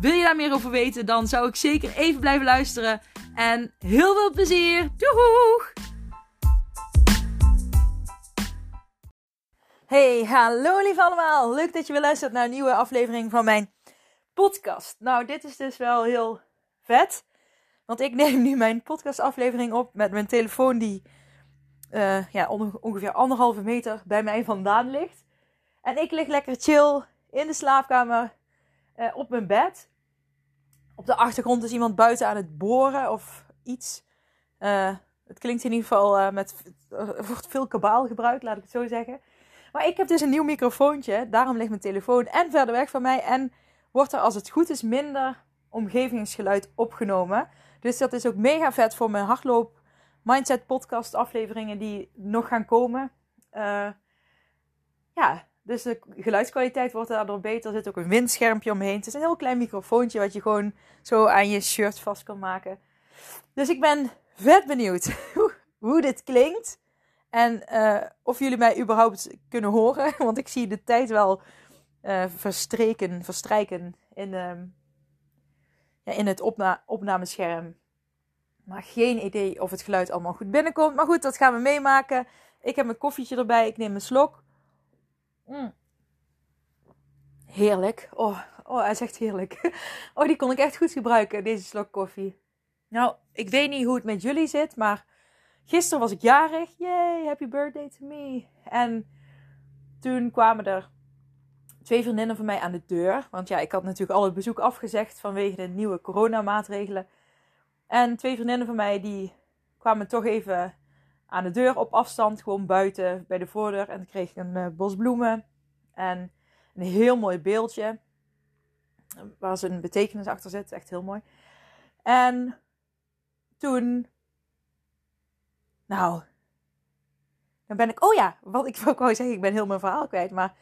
Wil je daar meer over weten, dan zou ik zeker even blijven luisteren. En heel veel plezier! Doeg! Hey, hallo lief allemaal! Leuk dat je weer luistert naar een nieuwe aflevering van mijn podcast. Nou, dit is dus wel heel vet. Want ik neem nu mijn podcastaflevering op met mijn telefoon die uh, ja, ongeveer anderhalve meter bij mij vandaan ligt. En ik lig lekker chill in de slaapkamer uh, op mijn bed. Op de achtergrond is iemand buiten aan het boren of iets. Uh, het klinkt in ieder geval uh, met. Wordt veel kabaal gebruikt, laat ik het zo zeggen. Maar ik heb dus een nieuw microfoontje. Daarom ligt mijn telefoon en verder weg van mij. En wordt er als het goed is minder omgevingsgeluid opgenomen. Dus dat is ook mega vet voor mijn hardloop mindset podcast afleveringen die nog gaan komen. Ja, dus de geluidskwaliteit wordt daardoor beter. Er zit ook een windschermpje omheen. Het is een heel klein microfoontje wat je gewoon zo aan je shirt vast kan maken. Dus ik ben vet benieuwd hoe, dit klinkt. En uh, of jullie mij überhaupt kunnen horen. Want ik zie de tijd wel uh, verstreken, verstrijken in, uh, ja, in het opna opnamescherm. Maar geen idee of het geluid allemaal goed binnenkomt. Maar goed, dat gaan we meemaken. Ik heb mijn koffietje erbij. Ik neem een slok. Mm. Heerlijk. Oh, oh, hij is echt heerlijk. Oh, die kon ik echt goed gebruiken, deze slok koffie. Nou, ik weet niet hoe het met jullie zit, maar gisteren was ik jarig. Yay, happy birthday to me. En toen kwamen er twee vriendinnen van mij aan de deur. Want ja, ik had natuurlijk al het bezoek afgezegd vanwege de nieuwe coronamaatregelen. En twee vriendinnen van mij die kwamen toch even aan de deur op afstand, gewoon buiten bij de voordeur. En toen kreeg ik een uh, bos bloemen en een heel mooi beeldje. Waar ze een betekenis achter zit, echt heel mooi. En toen, nou, dan ben ik, oh ja, wat ik wou zeggen, ik ben heel mijn verhaal kwijt. Maar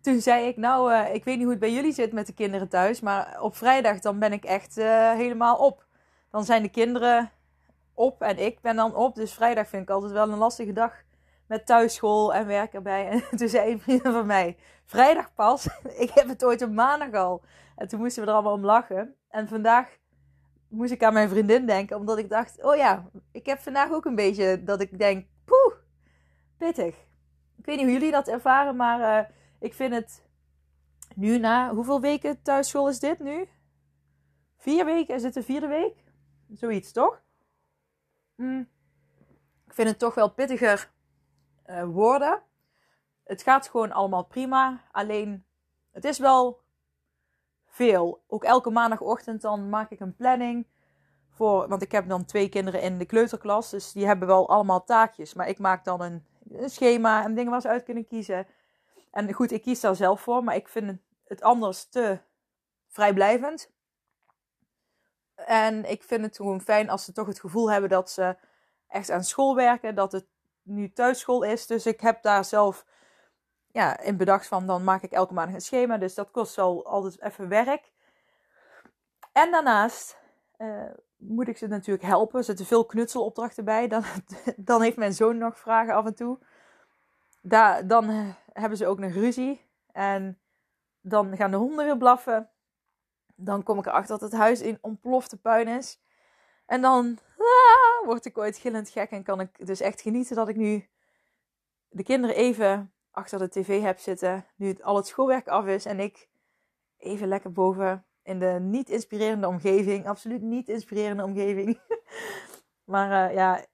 toen zei ik, nou, uh, ik weet niet hoe het bij jullie zit met de kinderen thuis. Maar op vrijdag dan ben ik echt uh, helemaal op. Dan zijn de kinderen op en ik ben dan op. Dus vrijdag vind ik altijd wel een lastige dag met thuisschool en werk erbij. En toen zei een vriend van mij, vrijdag pas, ik heb het ooit op maandag al. En toen moesten we er allemaal om lachen. En vandaag moest ik aan mijn vriendin denken, omdat ik dacht, oh ja, ik heb vandaag ook een beetje dat ik denk, poeh, pittig. Ik weet niet hoe jullie dat ervaren, maar uh, ik vind het nu na, hoeveel weken thuisschool is dit nu? Vier weken? Is dit de vierde week? Zoiets, toch? Mm. ik vind het toch wel pittiger uh, worden. Het gaat gewoon allemaal prima. Alleen, het is wel veel. Ook elke maandagochtend dan maak ik een planning. Voor, want ik heb dan twee kinderen in de kleuterklas. Dus die hebben wel allemaal taakjes. Maar ik maak dan een, een schema en dingen waar ze uit kunnen kiezen. En goed, ik kies daar zelf voor. Maar ik vind het anders te vrijblijvend. En ik vind het gewoon fijn als ze toch het gevoel hebben dat ze echt aan school werken. Dat het nu thuisschool is. Dus ik heb daar zelf ja, in bedacht van dan maak ik elke maand een schema. Dus dat kost wel altijd even werk. En daarnaast uh, moet ik ze natuurlijk helpen. Er zitten veel knutselopdrachten bij. Dan, dan heeft mijn zoon nog vragen af en toe. Daar, dan hebben ze ook nog ruzie. En dan gaan de honden weer blaffen. Dan kom ik erachter dat het huis in ontplofte puin is. En dan ah, word ik ooit gillend gek en kan ik dus echt genieten dat ik nu de kinderen even achter de tv heb zitten. Nu al het schoolwerk af is en ik even lekker boven in de niet inspirerende omgeving. Absoluut niet inspirerende omgeving. maar uh, ja,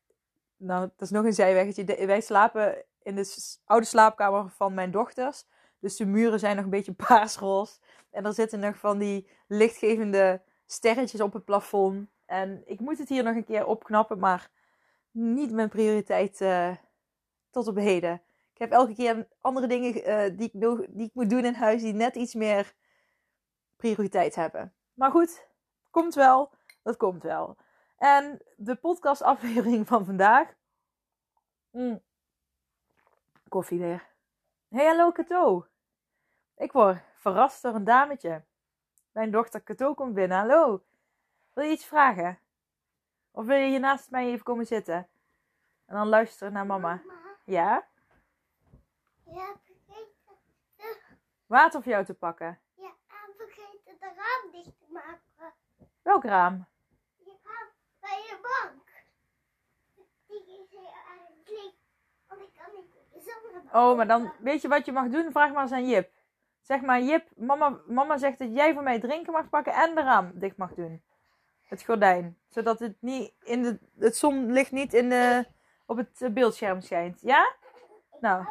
nou, dat is nog een zijweggetje. wij slapen in de oude slaapkamer van mijn dochters. Dus de muren zijn nog een beetje paarsroze. En er zitten nog van die lichtgevende sterretjes op het plafond. En ik moet het hier nog een keer opknappen, maar niet mijn prioriteit uh, tot op heden. Ik heb elke keer andere dingen uh, die, ik die ik moet doen in huis die net iets meer prioriteit hebben. Maar goed, komt wel. Dat komt wel. En de podcastaflevering van vandaag. Mm. Koffie weer. Hey, hallo Kato. Ik word verrast door een dametje. Mijn dochter Kato komt binnen. Hallo. Wil je iets vragen? Of wil je hier naast mij even komen zitten? En dan luisteren naar mama. Mama, Ja? ja, vergeten Water voor jou te pakken. ja, en vergeten de raam dicht te maken. Welk raam? Je gaat bij je bank. Die is heel erg leeg, want ik kan niet in zonnebank. Oh, maar dan weet je wat je mag doen? Vraag maar eens aan Jip. Zeg maar, Jip, mama, mama zegt dat jij voor mij drinken mag pakken en de raam dicht mag doen. Het gordijn. Zodat het niet in de, het zonlicht niet in de, op het beeldscherm schijnt. Ja? Nou.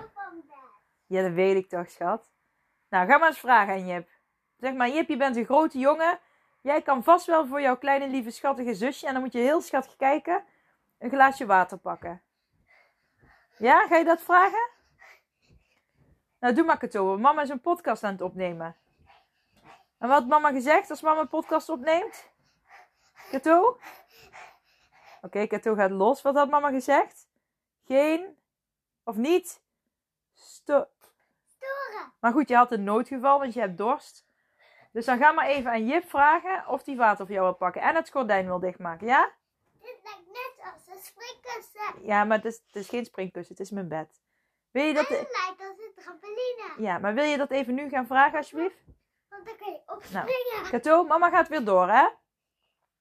Ja, dat weet ik toch, schat. Nou, ga maar eens vragen aan Jip. Zeg maar, Jip, je bent een grote jongen. Jij kan vast wel voor jouw kleine, lieve, schattige zusje, en dan moet je heel schattig kijken, een glaasje water pakken. Ja, ga je dat vragen? Nou, doe maar Kato. Mama is een podcast aan het opnemen. En wat had mama gezegd als mama een podcast opneemt? Kato? Oké, Kato gaat los. Wat had mama gezegd? Geen, of niet? Sto Storen. maar goed, je had een noodgeval, want je hebt dorst. Dus dan ga maar even aan Jip vragen of die water voor jou wil pakken. En het gordijn wil dichtmaken, ja? Dit lijkt net als een springkussen. Ja, maar het is, het is geen springkussen, het is mijn bed. Wil je dat... Het lijkt als een trampoline. Ja, maar wil je dat even nu gaan vragen, alsjeblieft? Want dan kun je opspringen. Kato, mama gaat weer door, hè?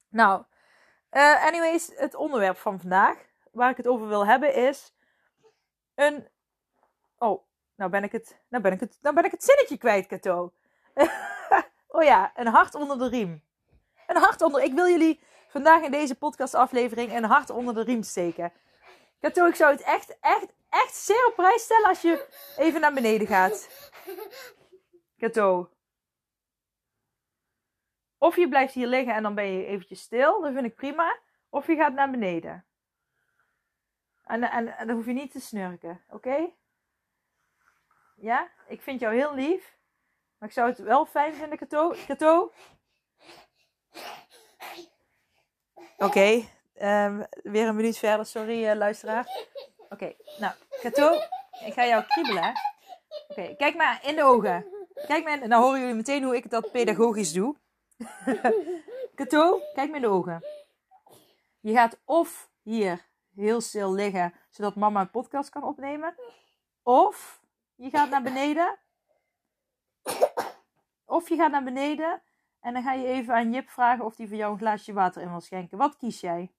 Nou, eh, anyways, het onderwerp van vandaag, waar ik het over wil hebben, is een... Oh, nou ben ik het, nou ben ik het, nou ben ik het zinnetje kwijt, Kato. oh ja, een hart onder de riem. Een hart onder... Ik wil jullie vandaag in deze podcastaflevering een hart onder de riem steken. Kato, ik zou het echt, echt, echt zeer op prijs stellen als je even naar beneden gaat. Kato. Of je blijft hier liggen en dan ben je eventjes stil, dat vind ik prima. Of je gaat naar beneden. En, en, dan hoef je niet te snurken, oké? Ja, ik vind jou heel lief. Maar ik zou het wel fijn vinden, Kato. Kato? Oké, ehm, weer een minuut verder. Sorry, eh, luisteraar. Oké, nou, Kato, ik ga jou kriebelen. Oké, kijk maar in de ogen. Kijk in, dan horen jullie meteen hoe ik dat pedagogisch doe. Kato, kijk me in de ogen. Je gaat of hier heel stil liggen, zodat mama een podcast kan opnemen. Of je gaat naar beneden. Of je gaat naar beneden en dan ga je even aan Jip vragen of hij voor jou een glaasje water in wil schenken. Wat kies jij?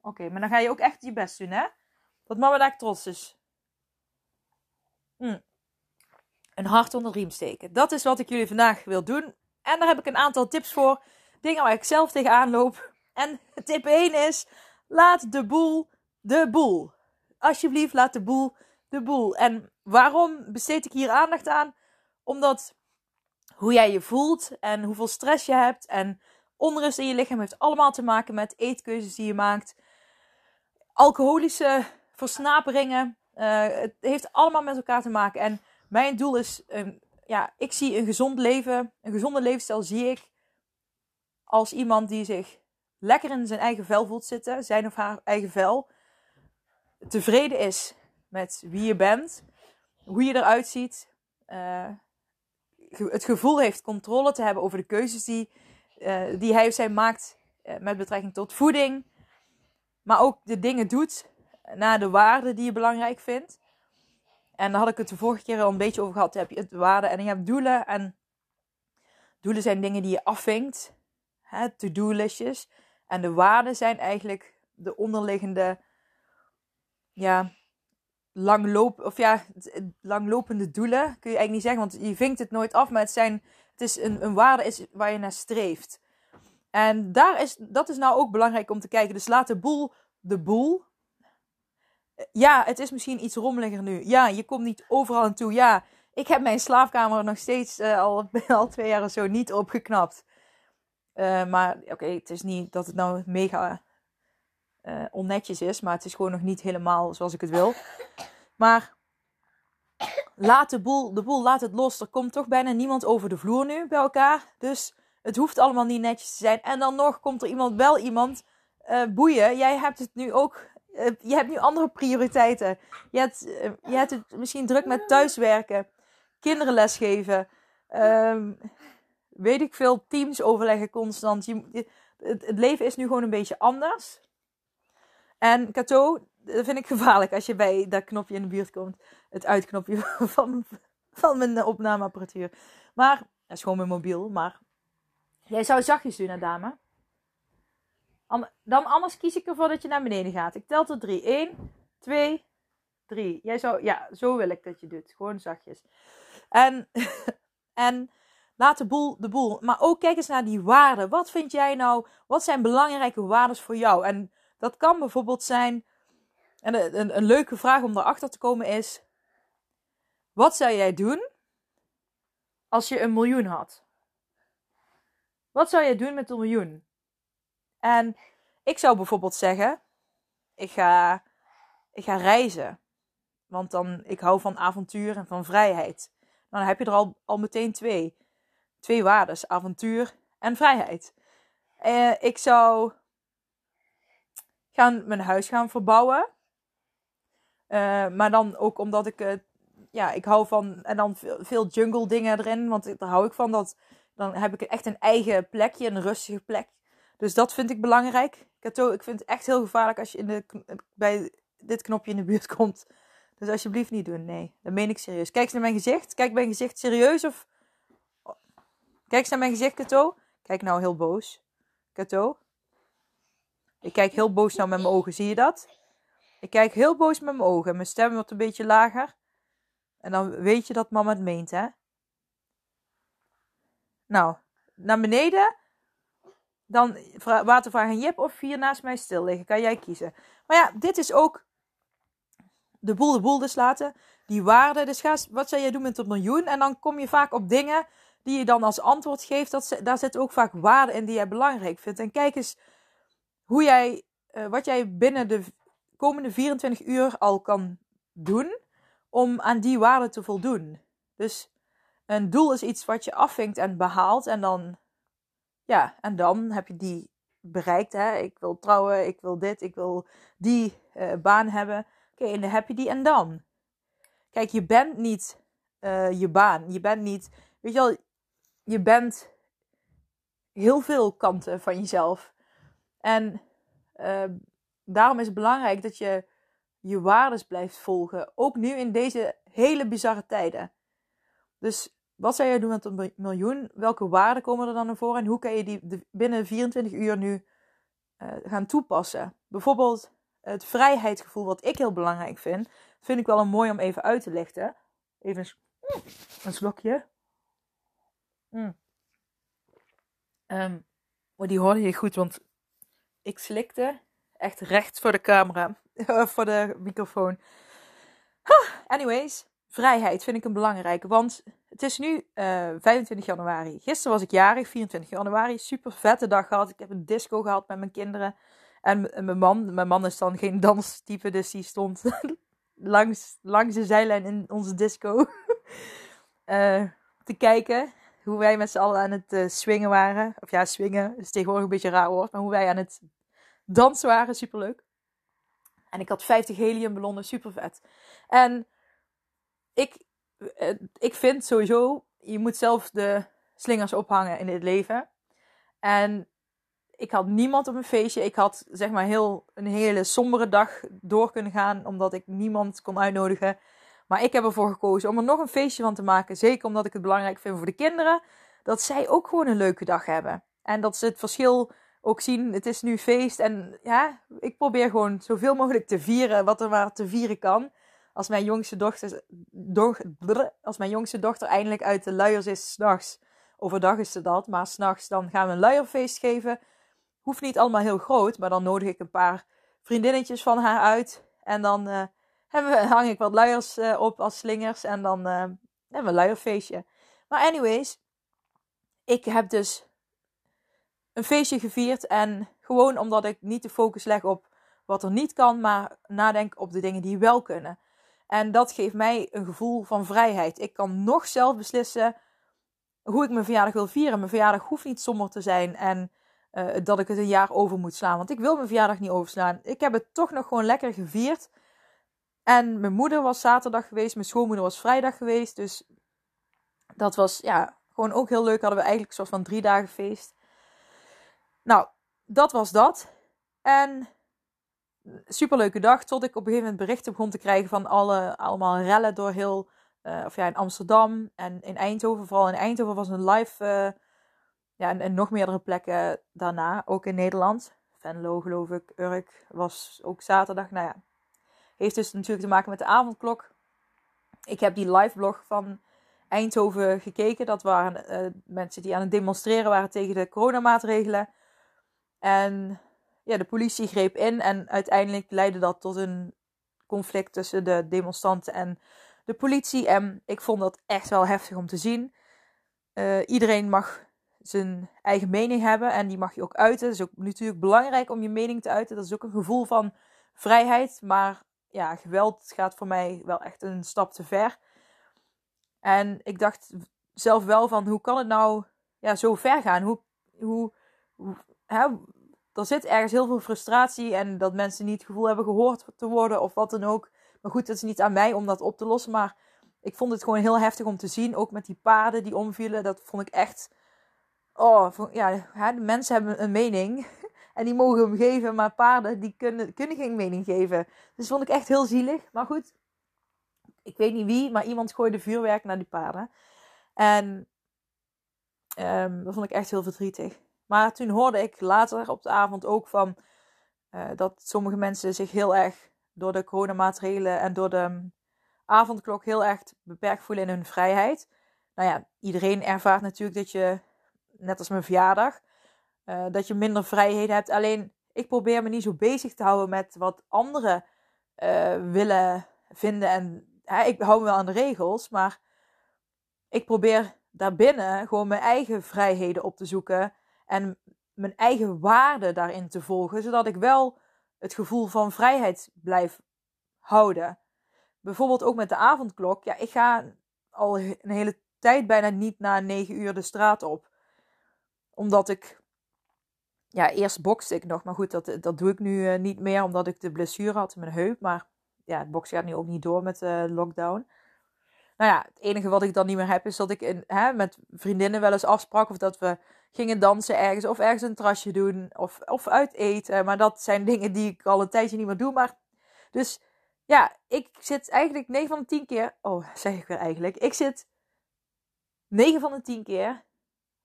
Oké, maar dan ga je ook echt je best doen, hè? Dat mama daar trots is. Hm. Een hart onder de riem steken. Dat is wat ik jullie vandaag wil doen. En daar heb ik een aantal tips voor. Dingen waar ik zelf tegenaan loop. En tip 1 is: laat de boel de boel. Alsjeblieft, laat de boel de boel. En waarom besteed ik hier aandacht aan? Omdat hoe jij je voelt en hoeveel stress je hebt en onrust in je lichaam heeft allemaal te maken met eetkeuzes die je maakt. Alcoholische versnaperingen. eh, het heeft allemaal met elkaar te maken. En mijn doel is, ja, ik zie een gezond leven, een gezonde levensstijl zie ik als iemand die zich lekker in zijn eigen vel voelt zitten, zijn of haar eigen vel, tevreden is met wie je bent, hoe je eruit ziet, eh, het gevoel heeft controle te hebben over de keuzes die, eh, die hij of zij maakt eh, met betrekking tot voeding, maar ook de dingen doet naar de waarden die je belangrijk vindt. En daar had ik het de vorige keer al een beetje over gehad. Dan je het waarden en je hebt doelen. En doelen zijn dingen die je afvinkt. To-do-listjes. En de waarden zijn eigenlijk de onderliggende, ja, langloop, of ja, langlopende doelen. Kun je eigenlijk niet zeggen, want je vinkt het nooit af. Maar het, zijn, het is een, een waarde is waar je naar streeft. En daar is, dat is nou ook belangrijk om te kijken. Dus laat de boel de boel. Ja, het is misschien iets rommeliger nu. Ja, je komt niet overal aan toe. Ja, ik heb mijn slaapkamer nog steeds eh, al, al twee jaar of zo niet opgeknapt. Eh, maar oké, het is niet dat het nou mega eh, onnetjes is. Maar het is gewoon nog niet helemaal zoals ik het wil. Maar laat de boel, de boel, laat het los. Er komt toch bijna niemand over de vloer nu bij elkaar. Dus Het hoeft allemaal niet netjes te zijn. En dan nog komt er iemand, wel iemand, eh, boeien. Jij hebt het nu ook, eh, je hebt nu andere prioriteiten. Je hebt, eh, je hebt het misschien druk met thuiswerken, kinderen lesgeven, ehm, weet ik veel, teams overleggen constant. Je, het, het leven is nu gewoon een beetje anders. En Kato, dat vind ik gevaarlijk als je bij dat knopje in de buurt komt. Het uitknopje van, van mijn opnameapparatuur. Maar, dat is gewoon mijn mobiel, maar... Jij zou zachtjes doen, dame? An- Dan anders kies ik ervoor dat je naar beneden gaat. Ik tel tot drie. 1, 2, 3. Jij zou, ja, zo wil ik dat je doet. Gewoon zachtjes. En, en laat de boel de boel. Maar ook kijk eens naar die waarden. Wat vind jij nou, wat zijn belangrijke waarden voor jou? En dat kan bijvoorbeeld zijn, en een, een, leuke vraag om erachter te komen is, wat zou jij doen als je een miljoen had? Wat zou jij doen met een miljoen? En ik zou bijvoorbeeld zeggen, ik ga, ik ga reizen. Want dan, ik hou van avontuur en van vrijheid. Dan heb je er al, al meteen twee. Twee waardes, avontuur en vrijheid. Eh, ik zou gaan, mijn huis gaan verbouwen. Eh, maar dan ook omdat ik, het ja, ik hou van, en dan veel, jungle dingen erin. Want daar hou ik van, dat, dan heb ik echt een eigen plekje, een rustige plek. Dus dat vind ik belangrijk. Kato, ik vind het echt heel gevaarlijk als je in de, bij dit knopje in de buurt komt. Dus alsjeblieft niet doen, nee. Dat meen ik serieus. Kijk eens naar mijn gezicht. Kijk mijn gezicht serieus of... Kijk eens naar mijn gezicht, Kato. Kijk nou heel boos. Kato. Ik kijk heel boos nou met mijn ogen, zie je dat? Ik kijk heel boos met mijn ogen. Mijn stem wordt een beetje lager. En dan weet je dat mama het meent, hè? Nou, naar beneden. Dan vra- watervraag aan Jip of hier naast mij stil liggen. Kan jij kiezen. Maar ja, dit is ook de boel de boel dus laten. Die waarde. Dus ga, wat zou jij doen met een miljoen? En dan kom je vaak op dingen die je dan als antwoord geeft. Dat, daar zit ook vaak waarde in die jij belangrijk vindt. En kijk eens hoe jij, eh, wat jij binnen de komende 24 uur al kan doen om aan die waarde te voldoen. Dus een doel is iets wat je afvinkt en behaalt. En dan, ja, en dan heb je die bereikt. Hè? Ik wil trouwen, ik wil dit, ik wil die eh, baan hebben. Oké, en dan heb je die en dan. Kijk, je bent niet eh, je baan. Je bent niet, weet je wel, je bent heel veel kanten van jezelf. En eh, daarom is het belangrijk dat je je waardes blijft volgen. Ook nu in deze hele bizarre tijden. Dus wat zou jij doen met een miljoen? Welke waarden komen er dan naar voren? En hoe kan je die binnen 24 uur nu eh, gaan toepassen? Bijvoorbeeld het vrijheidsgevoel, wat ik heel belangrijk vind. Vind ik wel een mooi om even uit te lichten. Even een, slokje. Mm. Die hoorde je goed, want ik slikte echt recht voor de camera. voor de microfoon. Anyways, vrijheid vind ik een belangrijke. Want het is nu eh, 25 januari. Gisteren was ik jarig, 24 januari. Super vette dag gehad. Ik heb een disco gehad met mijn kinderen. En mijn man, mijn man is dan geen danstype, dus die stond langs, langs de zijlijn in onze disco eh, te kijken. Hoe wij met z'n allen aan het eh, swingen waren. Of ja, swingen is tegenwoordig een beetje raar woord. Maar hoe wij aan het dansen waren, superleuk. En ik had 50 heliumballonnen, super vet. En ik, eh, ik vind sowieso, je moet zelf de slingers ophangen in dit leven. En ik had niemand op een feestje. Ik had zeg maar heel, een hele sombere dag door kunnen gaan, omdat ik niemand kon uitnodigen. Maar ik heb ervoor gekozen om er nog een feestje van te maken. Zeker omdat ik het belangrijk vind voor de kinderen. Dat zij ook gewoon een leuke dag hebben. En dat ze het verschil ook zien. Het is nu feest. En ja, ik probeer gewoon zoveel mogelijk te vieren wat er maar te vieren kan. Als mijn jongste dochter, als mijn jongste dochter eindelijk uit de luiers is, s'nachts. Overdag is ze dat, maar s'nachts dan gaan we een luierfeest geven. Hoeft niet allemaal heel groot, maar dan nodig ik een paar vriendinnetjes van haar uit. En dan eh, hebben we, hang ik wat luiers eh, op als slingers. En dan eh, hebben we een luierfeestje. Maar anyways, ik heb dus een feestje gevierd. En gewoon omdat ik niet de focus leg op wat er niet kan, maar nadenk op de dingen die wel kunnen. En dat geeft mij een gevoel van vrijheid. Ik kan nog zelf beslissen hoe ik mijn verjaardag wil vieren. Mijn verjaardag hoeft niet somber te zijn en eh, dat ik het een jaar over moet slaan. Want ik wil mijn verjaardag niet overslaan. Ik heb het toch nog gewoon lekker gevierd. En mijn moeder was zaterdag geweest, mijn schoonmoeder was vrijdag geweest. Dus dat was ja, gewoon ook heel leuk. Hadden we eigenlijk een soort van drie dagen feest. Nou, dat was dat. En superleuke dag. Tot ik op een gegeven moment berichten begon te krijgen van alle, allemaal rellen door heel. Uh, of in Amsterdam en in Eindhoven. Vooral in Eindhoven was een live. Uh, ja, en, en, nog meerdere plekken daarna. Ook in Nederland. Venlo, geloof ik. Urk was ook zaterdag. Nou ja. Heeft dus natuurlijk te maken met de avondklok. Ik heb die live blog van Eindhoven gekeken. Dat waren mensen die aan het demonstreren waren tegen de coronamaatregelen. En ja, de politie greep in en uiteindelijk leidde dat tot een conflict tussen de demonstranten en de politie. En ik vond dat echt wel heftig om te zien. Uh, iedereen mag zijn eigen mening hebben en die mag je ook uiten. Het is ook natuurlijk belangrijk om je mening te uiten. Dat is ook een gevoel van vrijheid. Maar ja, geweld gaat voor mij wel echt een stap te ver. En ik dacht zelf wel van hoe kan het nou ja, zo ver gaan? Hoe, hoe, hoe hè, er zit ergens heel veel frustratie en dat mensen niet het gevoel hebben gehoord te worden of wat dan ook. Maar goed, het is niet aan mij om dat op te lossen. Maar ik vond het gewoon heel heftig om te zien. Ook met die paarden die omvielen. Dat vond ik echt. Oh, ja, mensen hebben een mening. En die mogen hem geven. Maar paarden die kunnen, kunnen geen mening geven. Dus vond ik echt heel zielig. Maar goed. Ik weet niet wie, maar iemand gooide vuurwerk naar die paarden. En um, dat vond ik echt heel verdrietig. Maar toen hoorde ik later op de avond ook van uh, dat sommige mensen zich heel erg door de coronamaatregelen en door de avondklok heel erg beperkt voelen in hun vrijheid. Nou ja, iedereen ervaart natuurlijk dat je, net als mijn verjaardag, uh, dat je minder vrijheid hebt. Alleen ik probeer me niet zo bezig te houden met wat anderen uh, willen vinden. En ik hou me wel aan de regels, maar ik probeer daarbinnen gewoon mijn eigen vrijheden op te zoeken en mijn eigen waarde daarin te volgen, zodat ik wel het gevoel van vrijheid blijf houden. Bijvoorbeeld ook met de avondklok. Ja, ik ga al een hele tijd bijna niet na negen uur de straat op. Omdat ik. Ja, eerst bokste ik nog. Maar goed, dat, dat doe ik nu uh, niet meer. Omdat ik de blessure had in mijn heup. Maar ja, het boksen gaat nu ook niet door met de lockdown. Nou ja, het enige wat ik dan niet meer heb is dat ik hè, met vriendinnen wel eens afsprak. Of dat we gingen dansen ergens. Of ergens een trasje doen. Of, of uit eten. Maar dat zijn dingen die ik al een tijdje niet meer doe. Maar dus ja, ik zit eigenlijk 9 van de 10 keer. Oh, zeg ik weer eigenlijk. Ik zit 9 van de 10 keer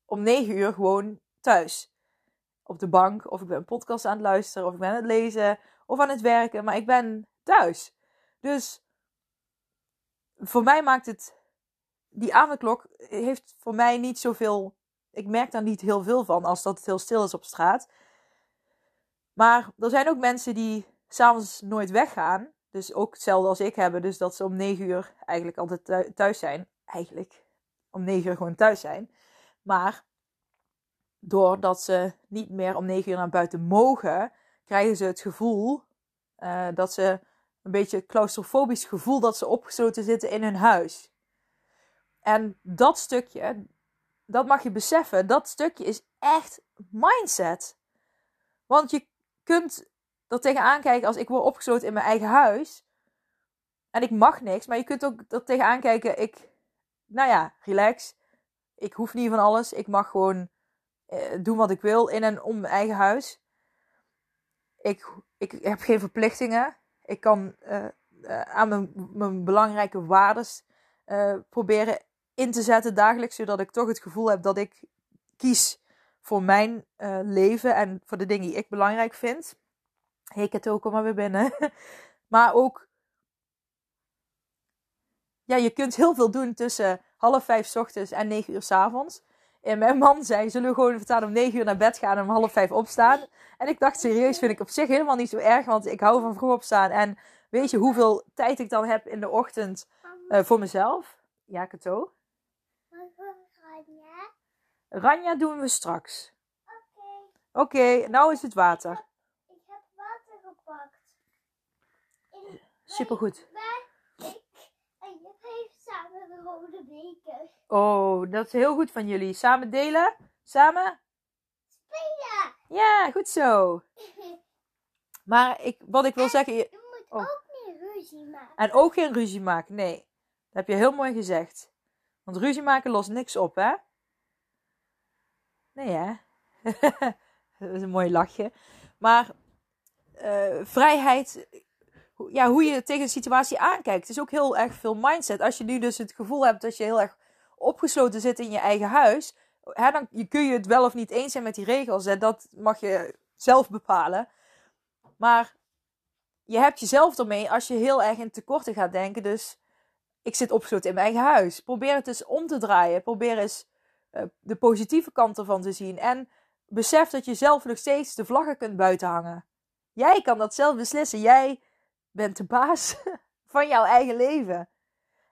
om 9 uur gewoon thuis. Op de bank. Of ik ben een podcast aan het luisteren. Of ik ben aan het lezen. Of aan het werken. Maar ik ben thuis. Dus voor mij maakt het. Die avondklok heeft voor mij niet zoveel. Ik merk daar niet heel veel van als dat het heel stil is op straat. Maar er zijn ook mensen die s'avonds nooit weggaan. Dus ook hetzelfde als ik hebben. Dus dat ze om 9 uur eigenlijk altijd thuis zijn. Eigenlijk om 9 uur gewoon thuis zijn. Maar doordat ze niet meer om 9 uur naar buiten mogen, krijgen ze het gevoel uh, dat ze een beetje claustrofobisch gevoel dat ze opgesloten zitten in hun huis. En dat stukje, dat mag je beseffen, dat stukje is echt mindset. Want je kunt er tegenaan kijken als ik word opgesloten in mijn eigen huis. En ik mag niks, maar je kunt ook er tegenaan kijken. Ik, nou ja, relax. Ik hoef niet van alles. Ik mag gewoon eh, doen wat ik wil in en om mijn eigen huis. Ik, ik heb geen verplichtingen. Ik kan uh, uh, aan mijn, mijn belangrijke waardes uh, proberen in te zetten dagelijks, zodat ik toch het gevoel heb dat ik kies voor mijn leven en voor de dingen die ik belangrijk vind. Heek het ook, maar weer binnen. maar ook, ja, je kunt heel veel doen tussen half vijf ochtends en negen uur s avonds. En mijn man zei, zullen we gewoon vertaan om negen uur naar bed gaan en om half vijf opstaan? En ik dacht, serieus, vind ik op zich helemaal niet zo erg, want ik hou van vroeg opstaan. En weet je hoeveel tijd ik dan heb in de ochtend uh, voor mezelf? Ja, Kato? Ranja? Ranja doen we straks. Oké. Okay. Oké, nou is het water. gepakt. Supergoed. Ik, even samen een rode beker. Oh, dat is heel goed van jullie. Samen delen? Samen? Spelen! Ja, goed zo. Maar ik, wat ik wil zeggen... je- Je moet Oh. ook niet ruzie maken. En ook geen ruzie maken. Nee, dat heb je heel mooi gezegd. Want ruzie maken lost niks op, hè? Nee, hè? dat is een mooi lachje. Maar eh, vrijheid, ja, hoe je tegen een situatie aankijkt, is ook heel erg veel mindset. Als je nu dus het gevoel hebt dat je heel erg opgesloten zit in je eigen huis, hè, dan kun je het wel of niet eens zijn met die regels. En dat mag je zelf bepalen. Maar je hebt jezelf ermee als je heel erg in tekorten gaat denken. Dus ik zit opgesloten in mijn eigen huis. Probeer het eens om te draaien. Probeer eens eh, de positieve kant ervan te zien. En besef dat je zelf nog steeds de vlaggen kunt buiten hangen. Jij kan dat zelf beslissen. Jij bent de baas van jouw eigen leven.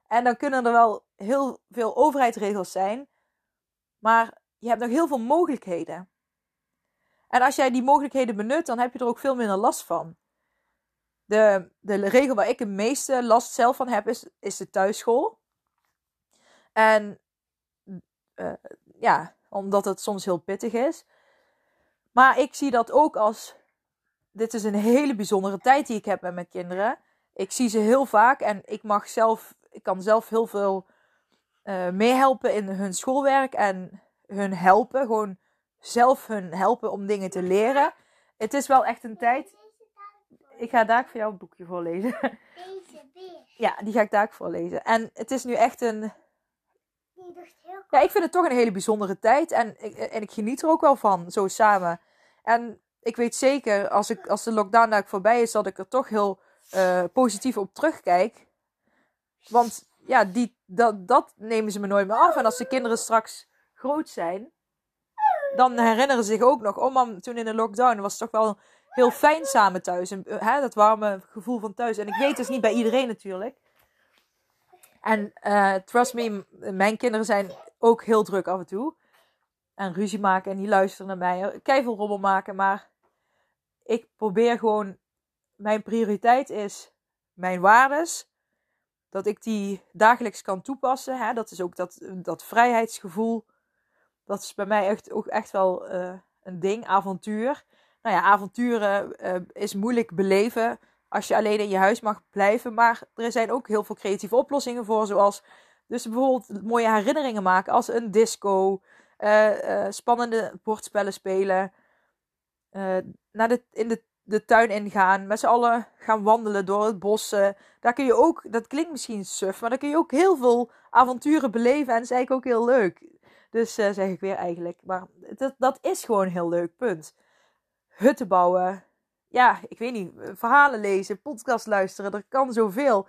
En dan kunnen er wel heel veel overheidsregels zijn. Maar je hebt nog heel veel mogelijkheden. En als jij die mogelijkheden benut, dan heb je er ook veel minder last van. De, de regel waar ik het meeste last zelf van heb, is, is de thuisschool. En eh, ja, omdat het soms heel pittig is. Maar ik zie dat ook als. Dit is een hele bijzondere tijd die ik heb met mijn kinderen. Ik zie ze heel vaak en ik mag zelf. Ik kan zelf heel veel eh, meehelpen in hun schoolwerk en hun helpen. Gewoon zelf hun helpen om dingen te leren. Het is wel echt een tijd. Ik ga daar voor jou een boekje voorlezen. Deze weer. Ja, die ga ik daar voorlezen. En het is nu echt een. Ja, ik vind het toch een hele bijzondere tijd. En, ik- en ik geniet er ook wel van, zo samen. En ik weet zeker, als, ik, als de lockdown daar voorbij is, dat ik er toch heel eh, positief op terugkijk. Want ja, die, dat, dat nemen ze me nooit meer af. En als de kinderen straks groot zijn, dan herinneren ze zich ook nog. Oh mam, toen in de lockdown was het toch wel heel fijn samen thuis. Eh, hè, dat warme gevoel van thuis. En ik weet dus niet bij iedereen natuurlijk. En eh, trust me, mijn kinderen zijn ook heel druk af en toe. En ruzie maken en die luisteren naar mij. Keiveel rommel maken, maar ik probeer gewoon... Mijn prioriteit is mijn waardes. Dat ik die dagelijks kan toepassen. Hè? Dat is ook dat, dat vrijheidsgevoel. Dat is bij mij echt, ook echt wel eh, een ding. Avontuur. Nou ja, avonturen eh, is moeilijk beleven als je alleen in je huis mag blijven. Maar er zijn ook heel veel creatieve oplossingen voor. Zoals dus bijvoorbeeld mooie herinneringen maken als een disco. eh, eh, spannende bordspellen spelen. naar de, in de, de tuin ingaan. Met z'n allen gaan wandelen door het bos. daar kun je ook, dat klinkt misschien suf, maar daar kun je ook heel veel avonturen beleven. En dat is eigenlijk ook heel leuk. Dus zeg ik weer eigenlijk. Maar dat, dat is gewoon heel leuk, punt. Hutten bouwen. Ja, ik weet niet. Verhalen lezen, podcast luisteren. Er kan zoveel.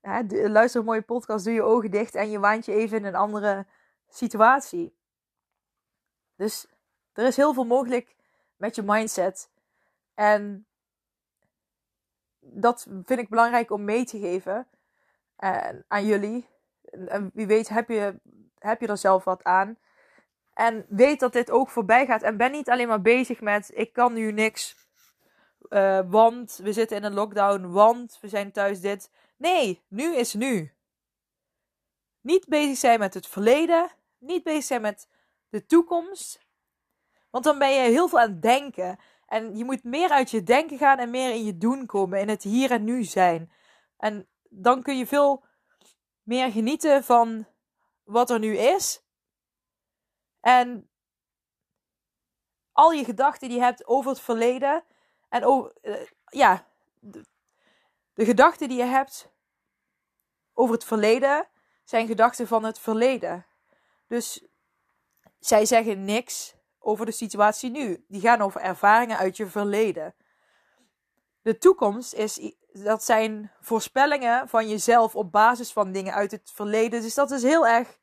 Hè, luister een mooie podcast, doe je ogen dicht en je waant je even in een andere situatie. Dus er is heel veel mogelijk met je mindset. En dat vind ik belangrijk om mee te geven eh, aan jullie. En wie weet heb je, heb je er zelf wat aan. En weet dat dit ook voorbij gaat. En ben niet alleen maar bezig met ik kan nu niks. eh, want we zitten in een lockdown. Want we zijn thuis dit. Nee, nu is nu. Niet bezig zijn met het verleden. Niet bezig zijn met de toekomst. Want dan ben je heel veel aan het denken. En je moet meer uit je denken gaan en meer in je doen komen. In het hier en nu zijn. En dan kun je veel meer genieten van wat er nu is. En al je gedachten die je hebt over het verleden. En over, eh, ja, de, de gedachten die je hebt over het verleden zijn gedachten van het verleden. Dus zij zeggen niks over de situatie nu. Die gaan over ervaringen uit je verleden. De toekomst is, dat zijn voorspellingen van jezelf op basis van dingen uit het verleden. Dus dat is heel erg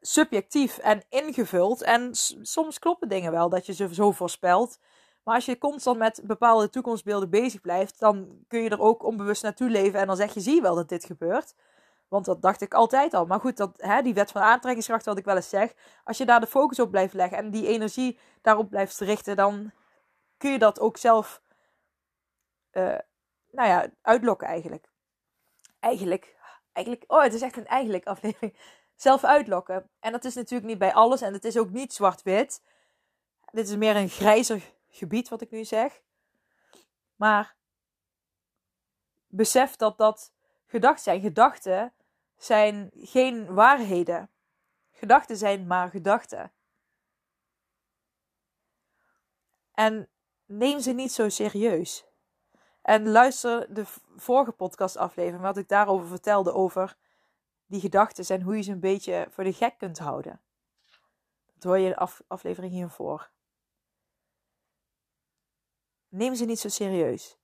subjectief en ingevuld. En soms kloppen dingen wel dat je ze zo voorspelt. Maar als je constant met bepaalde toekomstbeelden bezig blijft, dan kun je er ook onbewust naartoe leven. En dan zeg je, zie je wel dat dit gebeurt. Want dat dacht ik altijd al. Maar goed, dat, hè, die wet van aantrekkingskracht, wat ik wel eens zeg. Als je daar de focus op blijft leggen en die energie daarop blijft richten, dan kun je dat ook zelf, eh, nou ja, uitlokken eigenlijk. Eigenlijk eigenlijk, oh, het is echt een eigenlijk aflevering. Zelf uitlokken. En dat is natuurlijk niet bij alles en het is ook niet zwart-wit. Dit is meer een grijzer gebied wat ik nu zeg. Maar besef dat dat gedachten zijn. Gedachten zijn geen waarheden. Gedachten zijn maar gedachten. En neem ze niet zo serieus. En luister de vorige podcastaflevering, wat ik daarover vertelde, over die gedachten en hoe je ze een beetje voor de gek kunt houden. Dat hoor je in aflevering hiervoor. Neem ze niet zo serieus.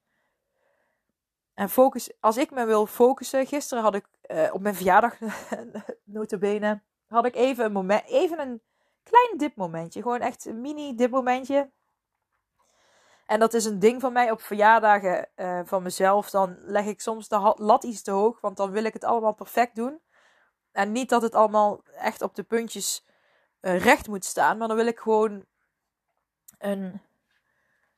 En focus, als ik me wil focussen, gisteren had ik uh, op mijn verjaardag, notabene, had ik even een moment, even een klein dipmomentje. Gewoon echt een mini dipmomentje. En dat is een ding van mij op verjaardagen uh, van mezelf. Dan leg ik soms de lat iets te hoog, want dan wil ik het allemaal perfect doen. En niet dat het allemaal echt op de puntjes uh, recht moet staan, maar dan wil ik gewoon een.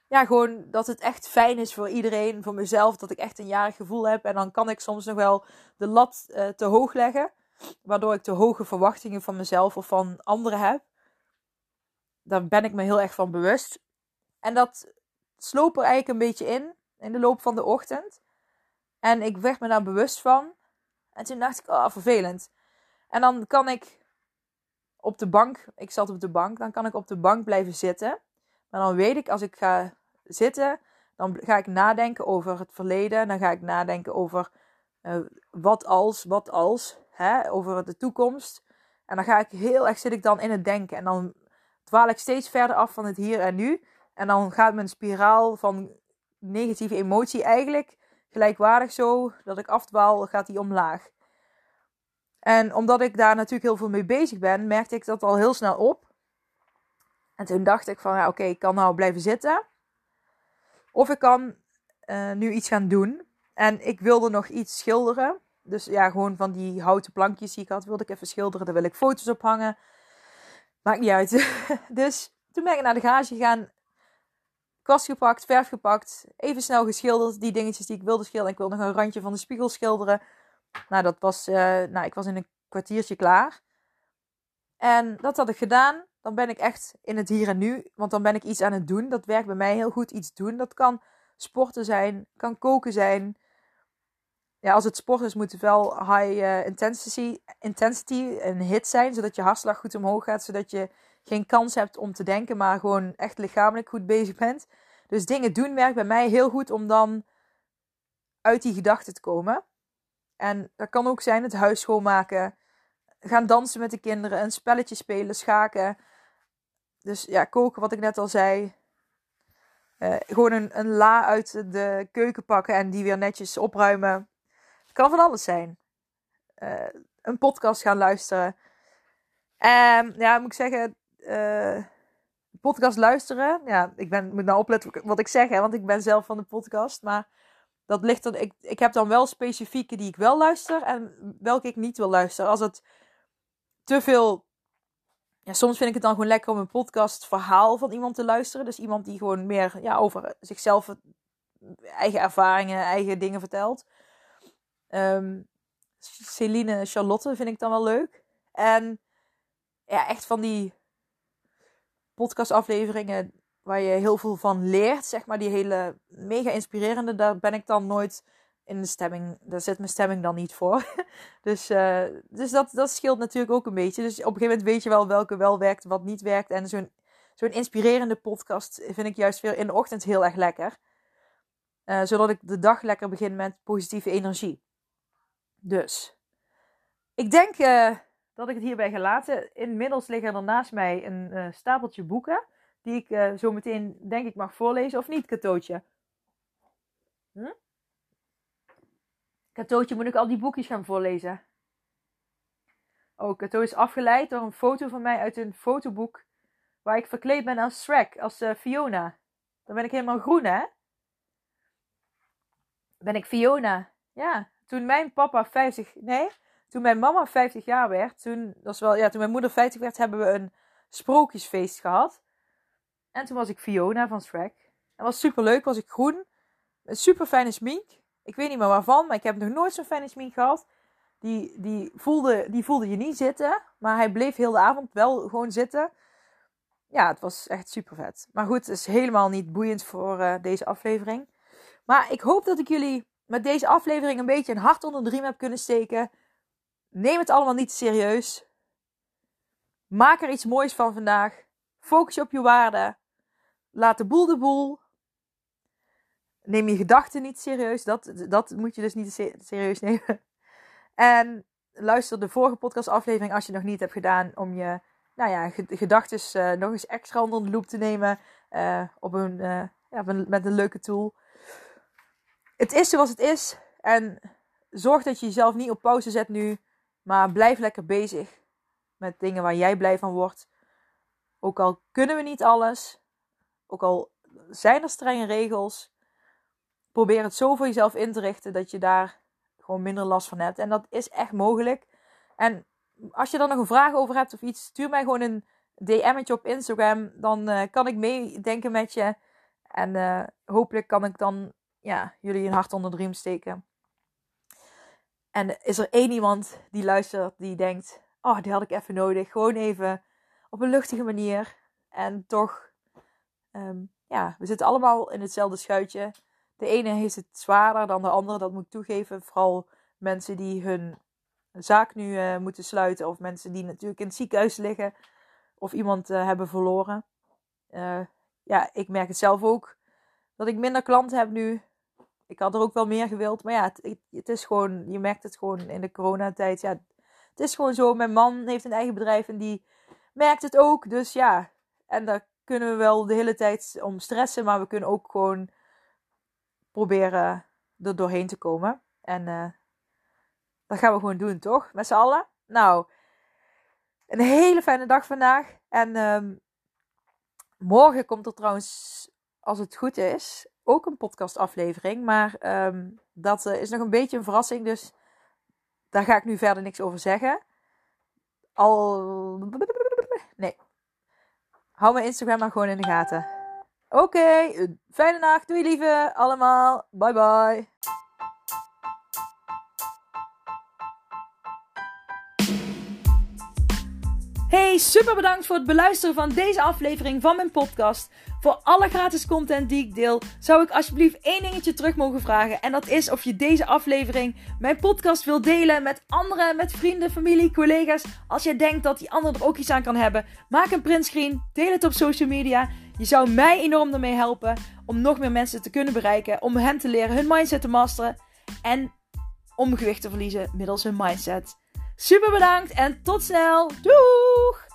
Ja, gewoon dat het echt fijn is voor iedereen, voor mezelf, dat ik echt een jarig gevoel heb. En dan kan ik soms nog wel de lat uh, te hoog leggen, waardoor ik te hoge verwachtingen van mezelf of van anderen heb. Daar ben ik me heel erg van bewust. En dat sloop er eigenlijk een beetje in, in de loop van de ochtend. En ik werd me daar bewust van. En toen dacht ik, oh, vervelend. En dan kan ik op de bank, ik zat op de bank, dan kan ik op de bank blijven zitten. Maar dan weet ik, als ik ga zitten, dan ga ik nadenken over het verleden. Dan ga ik nadenken over uh, wat als, wat als, hè, over de toekomst. En dan ga ik heel erg, zit ik dan in het denken. En dan dwaal ik steeds verder af van het hier en nu. En dan gaat mijn spiraal van negatieve emotie eigenlijk gelijkwaardig zo dat ik afdwaal, gaat die omlaag. En omdat ik daar natuurlijk heel veel mee bezig ben, merkte ik dat al heel snel op. En toen dacht ik van, ja, oké, ik kan nou blijven zitten. Of ik kan uh, nu iets gaan doen. En ik wilde nog iets schilderen. Dus ja, gewoon van die houten plankjes die ik had, wilde ik even schilderen. Daar wil ik foto's op hangen. Maakt niet uit. dus toen ben ik naar de garage gegaan kwast gepakt, verf gepakt, even snel geschilderd. Die dingetjes die ik wilde schilderen. Ik wilde nog een randje van de spiegel schilderen. Nou, dat was, uh, nou, ik was in een kwartiertje klaar. En dat had ik gedaan. Dan ben ik echt in het hier en nu. Want dan ben ik iets aan het doen. Dat werkt bij mij heel goed. Iets doen. Dat kan sporten zijn. Kan koken zijn. Ja, als het sport is, moet het wel high uh, intensity, intensity en hit zijn. Zodat je hartslag goed omhoog gaat. Zodat je geen kans hebt om te denken, maar gewoon echt lichamelijk goed bezig bent. Dus dingen doen werkt bij mij heel goed om dan uit die gedachten te komen. En dat kan ook zijn het huis schoonmaken, gaan dansen met de kinderen, een spelletje spelen, schaken. Dus ja, koken, wat ik net al zei. Uh, gewoon een, een la uit de keuken pakken en die weer netjes opruimen. Het kan van alles zijn. Uh, een podcast gaan luisteren. En ja, moet ik zeggen, uh, podcast luisteren. Ja, ik ben, moet nou opletten wat ik zeg, hè, want ik ben zelf van de podcast. Maar dat ligt dan. Ik, ik heb dan wel specifieke die ik wel luister en welke ik niet wil luisteren. Als het te veel. Ja, soms vind ik het dan gewoon lekker om een podcast verhaal van iemand te luisteren. Dus iemand die gewoon meer ja, over zichzelf, eigen ervaringen, eigen dingen vertelt. Um, Celine Charlotte vind ik dan wel leuk. En ja, echt van die podcastafleveringen waar je heel veel van leert, zeg maar, die hele mega inspirerende, daar ben ik dan nooit in de stemming, daar zit mijn stemming dan niet voor. dus uh, dus dat, dat scheelt natuurlijk ook een beetje. Dus op een gegeven moment weet je wel welke wel werkt, wat niet werkt. En zo'n zo'n inspirerende podcast vind ik juist weer in de ochtend heel erg lekker. Uh, zodat ik de dag lekker begin met positieve energie. Dus, ik denk uh, dat ik het hierbij gelaten. Inmiddels liggen er naast mij een stapeltje boeken. Die ik uh, zo meteen denk ik mag voorlezen. Of niet, Katootje? Hm? Katootje, moet ik al die boekjes gaan voorlezen? Oh, Kato is afgeleid door een foto van mij uit een fotoboek. Waar ik verkleed ben als Shrek, als uh, Fiona. Dan ben ik helemaal groen, hè? Ben ik Fiona. Ja, toen mijn papa 50... Nee, toen mijn mama 50 jaar werd, toen, dat is wel, ja, toen mijn moeder 50 werd, hebben we een sprookjesfeest gehad. En toen was ik Fiona van Shrek. Dat was super leuk, was ik groen. Een super fijne smink. Ik weet niet meer waarvan, maar ik heb nog nooit zo'n fijne smink gehad. die, die, voelde, die voelde je niet zitten. Maar hij bleef heel de avond wel gewoon zitten. Ja, het was echt super vet. Maar goed, het is helemaal niet boeiend voor uh, deze aflevering. Maar ik hoop dat ik jullie met deze aflevering een beetje een hart onder de riem heb kunnen steken. Neem het allemaal niet serieus. Maak er iets moois van vandaag. Focus je op je waarden. Laat de boel de boel. Neem je gedachten niet serieus. Dat, dat moet je dus niet serieus nemen. En luister de vorige podcastaflevering als je nog niet hebt gedaan. Om je nou ja, gedachten uh, nog eens extra onder de loep te nemen. Uh, op een, uh, ja, met een leuke tool. Het is zoals het is. En zorg dat je jezelf niet op pauze zet nu. Maar blijf lekker bezig met dingen waar jij blij van wordt. Ook al kunnen we niet alles. Ook al zijn er strenge regels. Probeer het zo voor jezelf in te richten dat je daar gewoon minder last van hebt. En dat is echt mogelijk. En als je er nog een vraag over hebt of iets, stuur mij gewoon een DM'tje op Instagram. Dan uh, kan ik meedenken met je. En uh, hopelijk kan ik dan ja, jullie een hart onder de riem steken. En is er één iemand die luistert die denkt: Oh, die had ik even nodig. Gewoon even op een luchtige manier. En toch, um, ja, we zitten allemaal in hetzelfde schuitje. De ene heeft het zwaarder dan de andere, dat moet ik toegeven. Vooral mensen die hun zaak nu uh, moeten sluiten. Of mensen die natuurlijk in het ziekenhuis liggen. Of iemand uh, hebben verloren. Uh, ja, ik merk het zelf ook. Dat ik minder klanten heb nu. Ik had er ook wel meer gewild. Maar ja, het, het is gewoon, je merkt het gewoon in de coronatijd. Ja, het is gewoon zo. Mijn man heeft een eigen bedrijf en die merkt het ook. Dus ja, en daar kunnen we wel de hele tijd om stressen. Maar we kunnen ook gewoon proberen er doorheen te komen. En uh, dat gaan we gewoon doen, toch? Met z'n allen. Nou, een hele fijne dag vandaag. En um, morgen komt er trouwens, als het goed is, ook een podcastaflevering. Maar um, dat uh, is nog een beetje een verrassing. Dus daar ga ik nu verder niks over zeggen. Al. Hou mijn Instagram maar gewoon in de gaten. Oké, fijne nacht. Doei lieve allemaal. Bye bye. Hey, super bedankt voor het beluisteren van deze aflevering van mijn podcast. Voor alle gratis content die ik deel, zou ik alsjeblieft één dingetje terug mogen vragen. En dat is of je deze aflevering, mijn podcast, wil delen met anderen, met vrienden, familie, collega's. Als je denkt dat die ander er ook iets aan kan hebben, maak een printscreen, deel het op social media. Je zou mij enorm ermee helpen om nog meer mensen te kunnen bereiken, om hen te leren hun mindset te masteren en om gewicht te verliezen middels hun mindset. Super bedankt en tot snel. Doeg!